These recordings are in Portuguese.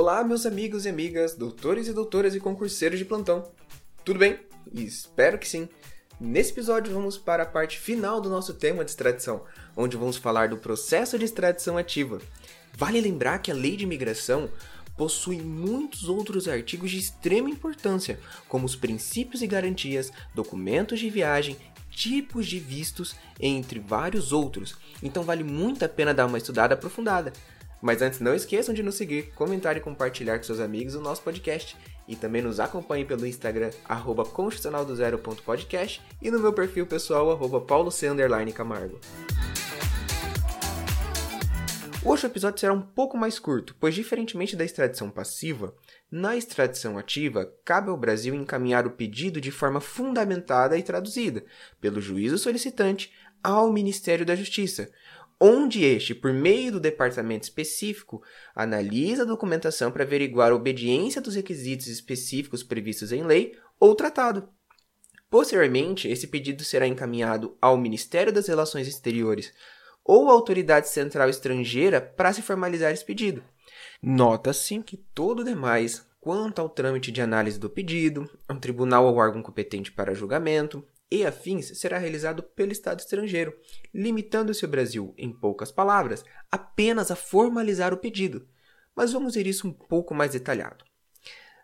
Olá, meus amigos e amigas, doutores e doutoras e concurseiros de plantão. Tudo bem? Espero que sim. Nesse episódio vamos para a parte final do nosso tema de extradição, onde vamos falar do processo de extradição ativa. Vale lembrar que a Lei de Imigração possui muitos outros artigos de extrema importância, como os princípios e garantias, documentos de viagem, tipos de vistos, entre vários outros. Então vale muito a pena dar uma estudada aprofundada. Mas antes, não esqueçam de nos seguir, comentar e compartilhar com seus amigos o nosso podcast. E também nos acompanhem pelo Instagram, arroba constitucionaldozero.podcast e no meu perfil pessoal, arroba. Hoje o episódio será um pouco mais curto, pois diferentemente da extradição passiva, na extradição ativa, cabe ao Brasil encaminhar o pedido de forma fundamentada e traduzida pelo juízo solicitante ao Ministério da Justiça, onde este, por meio do departamento específico, analisa a documentação para averiguar a obediência dos requisitos específicos previstos em lei ou tratado. Posteriormente, esse pedido será encaminhado ao Ministério das Relações Exteriores ou à Autoridade Central Estrangeira para se formalizar esse pedido. Nota-se que todo demais, quanto ao trâmite de análise do pedido, ao tribunal ou órgão competente para julgamento, e afins será realizado pelo Estado estrangeiro, limitando-se o Brasil, em poucas palavras, apenas a formalizar o pedido. Mas vamos ver isso um pouco mais detalhado.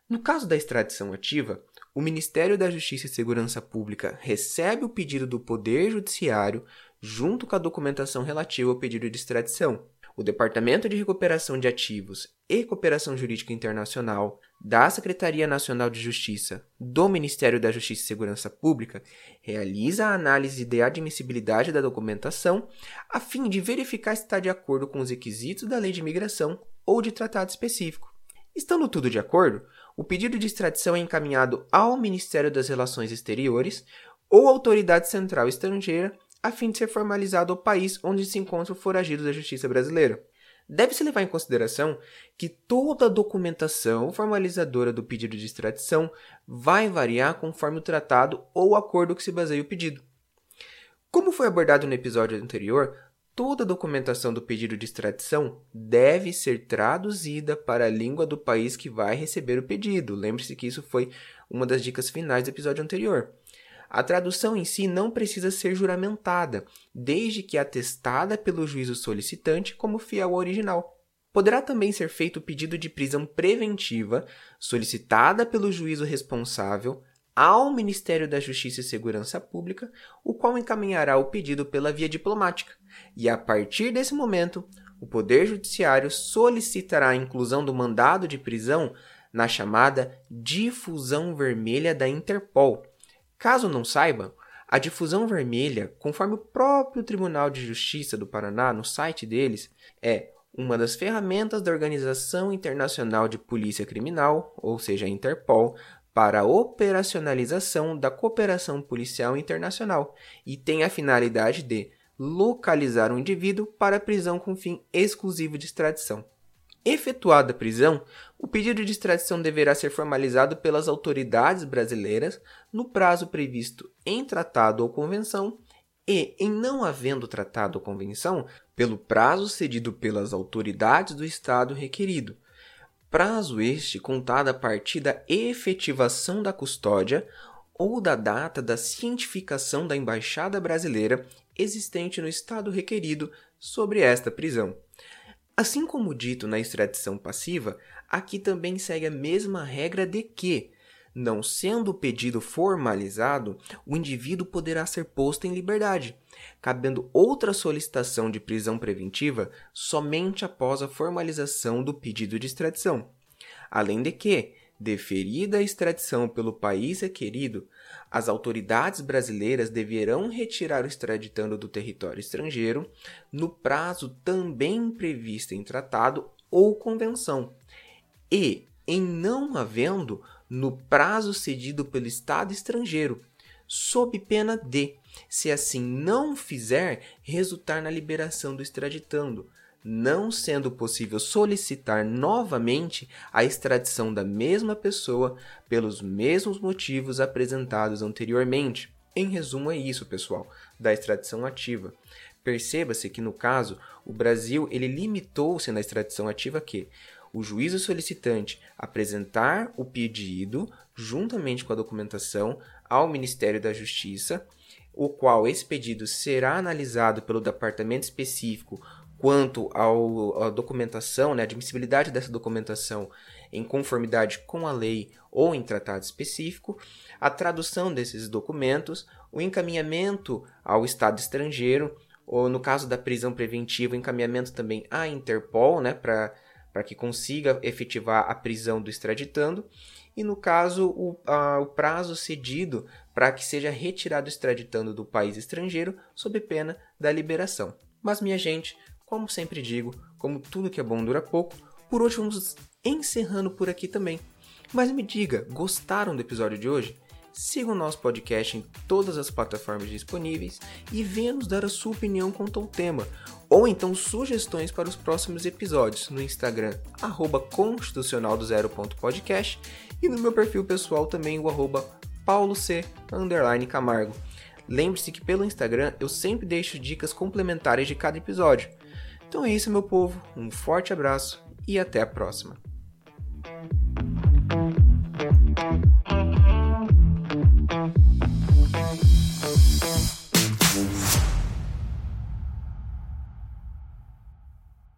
No caso da extradição ativa, o Ministério da Justiça e Segurança Pública recebe o pedido do Poder Judiciário junto com a documentação relativa ao pedido de extradição, o Departamento de Recuperação de Ativos e Cooperação Jurídica Internacional da Secretaria Nacional de Justiça do Ministério da Justiça e Segurança Pública realiza a análise de admissibilidade da documentação a fim de verificar se está de acordo com os requisitos da Lei de Imigração ou de tratado específico. Estando tudo de acordo, o pedido de extradição é encaminhado ao Ministério das Relações Exteriores ou Autoridade Central Estrangeira a fim de ser formalizado ao país onde se encontra o foragido da justiça brasileira. Deve-se levar em consideração que toda a documentação formalizadora do pedido de extradição vai variar conforme o tratado ou acordo que se baseia o pedido. Como foi abordado no episódio anterior, toda a documentação do pedido de extradição deve ser traduzida para a língua do país que vai receber o pedido. Lembre-se que isso foi uma das dicas finais do episódio anterior. A tradução em si não precisa ser juramentada, desde que atestada pelo juízo solicitante como fiel ao original. Poderá também ser feito o pedido de prisão preventiva, solicitada pelo juízo responsável ao Ministério da Justiça e Segurança Pública, o qual encaminhará o pedido pela via diplomática. E a partir desse momento, o Poder Judiciário solicitará a inclusão do mandado de prisão na chamada difusão vermelha da Interpol, Caso não saibam, a difusão vermelha, conforme o próprio Tribunal de Justiça do Paraná no site deles, é uma das ferramentas da Organização Internacional de Polícia Criminal, ou seja, a Interpol, para a operacionalização da cooperação policial internacional e tem a finalidade de localizar um indivíduo para prisão com fim exclusivo de extradição. Efetuada a prisão, o pedido de extradição deverá ser formalizado pelas autoridades brasileiras no prazo previsto em tratado ou convenção e, em não havendo tratado ou convenção, pelo prazo cedido pelas autoridades do Estado requerido. Prazo este contado a partir da efetivação da custódia ou da data da cientificação da embaixada brasileira existente no Estado requerido sobre esta prisão. Assim como dito na extradição passiva, aqui também segue a mesma regra de que, não sendo o pedido formalizado, o indivíduo poderá ser posto em liberdade, cabendo outra solicitação de prisão preventiva somente após a formalização do pedido de extradição. Além de que, deferida a extradição pelo país requerido, as autoridades brasileiras deverão retirar o extraditando do território estrangeiro no prazo também previsto em tratado ou convenção, e, em não havendo, no prazo cedido pelo Estado estrangeiro, sob pena de, se assim não fizer, resultar na liberação do extraditando, não sendo possível solicitar novamente a extradição da mesma pessoa pelos mesmos motivos apresentados anteriormente. Em resumo, é isso, pessoal, da extradição ativa. Perceba-se que no caso, o Brasil ele limitou-se na extradição ativa que o juízo solicitante apresentar o pedido, juntamente com a documentação, ao Ministério da Justiça, o qual esse pedido será analisado pelo departamento específico quanto à documentação, né, admissibilidade dessa documentação em conformidade com a lei ou em tratado específico, a tradução desses documentos, o encaminhamento ao Estado estrangeiro, ou no caso da prisão preventiva, o encaminhamento também à Interpol, né, para que consiga efetivar a prisão do extraditando, e no caso o, a, o prazo cedido para que seja retirado o extraditando do país estrangeiro sob pena da liberação. Mas minha gente, como sempre digo, como tudo que é bom dura pouco, por hoje vamos encerrando por aqui também. Mas me diga, gostaram do episódio de hoje? Siga o nosso podcast em todas as plataformas disponíveis e venha nos dar a sua opinião quanto ao tema, ou então sugestões para os próximos episódios no Instagram, arroba constitucional do zero.podcast e no meu perfil pessoal também o arroba pauloc, Camargo. Lembre-se que pelo Instagram eu sempre deixo dicas complementares de cada episódio. Então é isso, meu povo. Um forte abraço e até a próxima.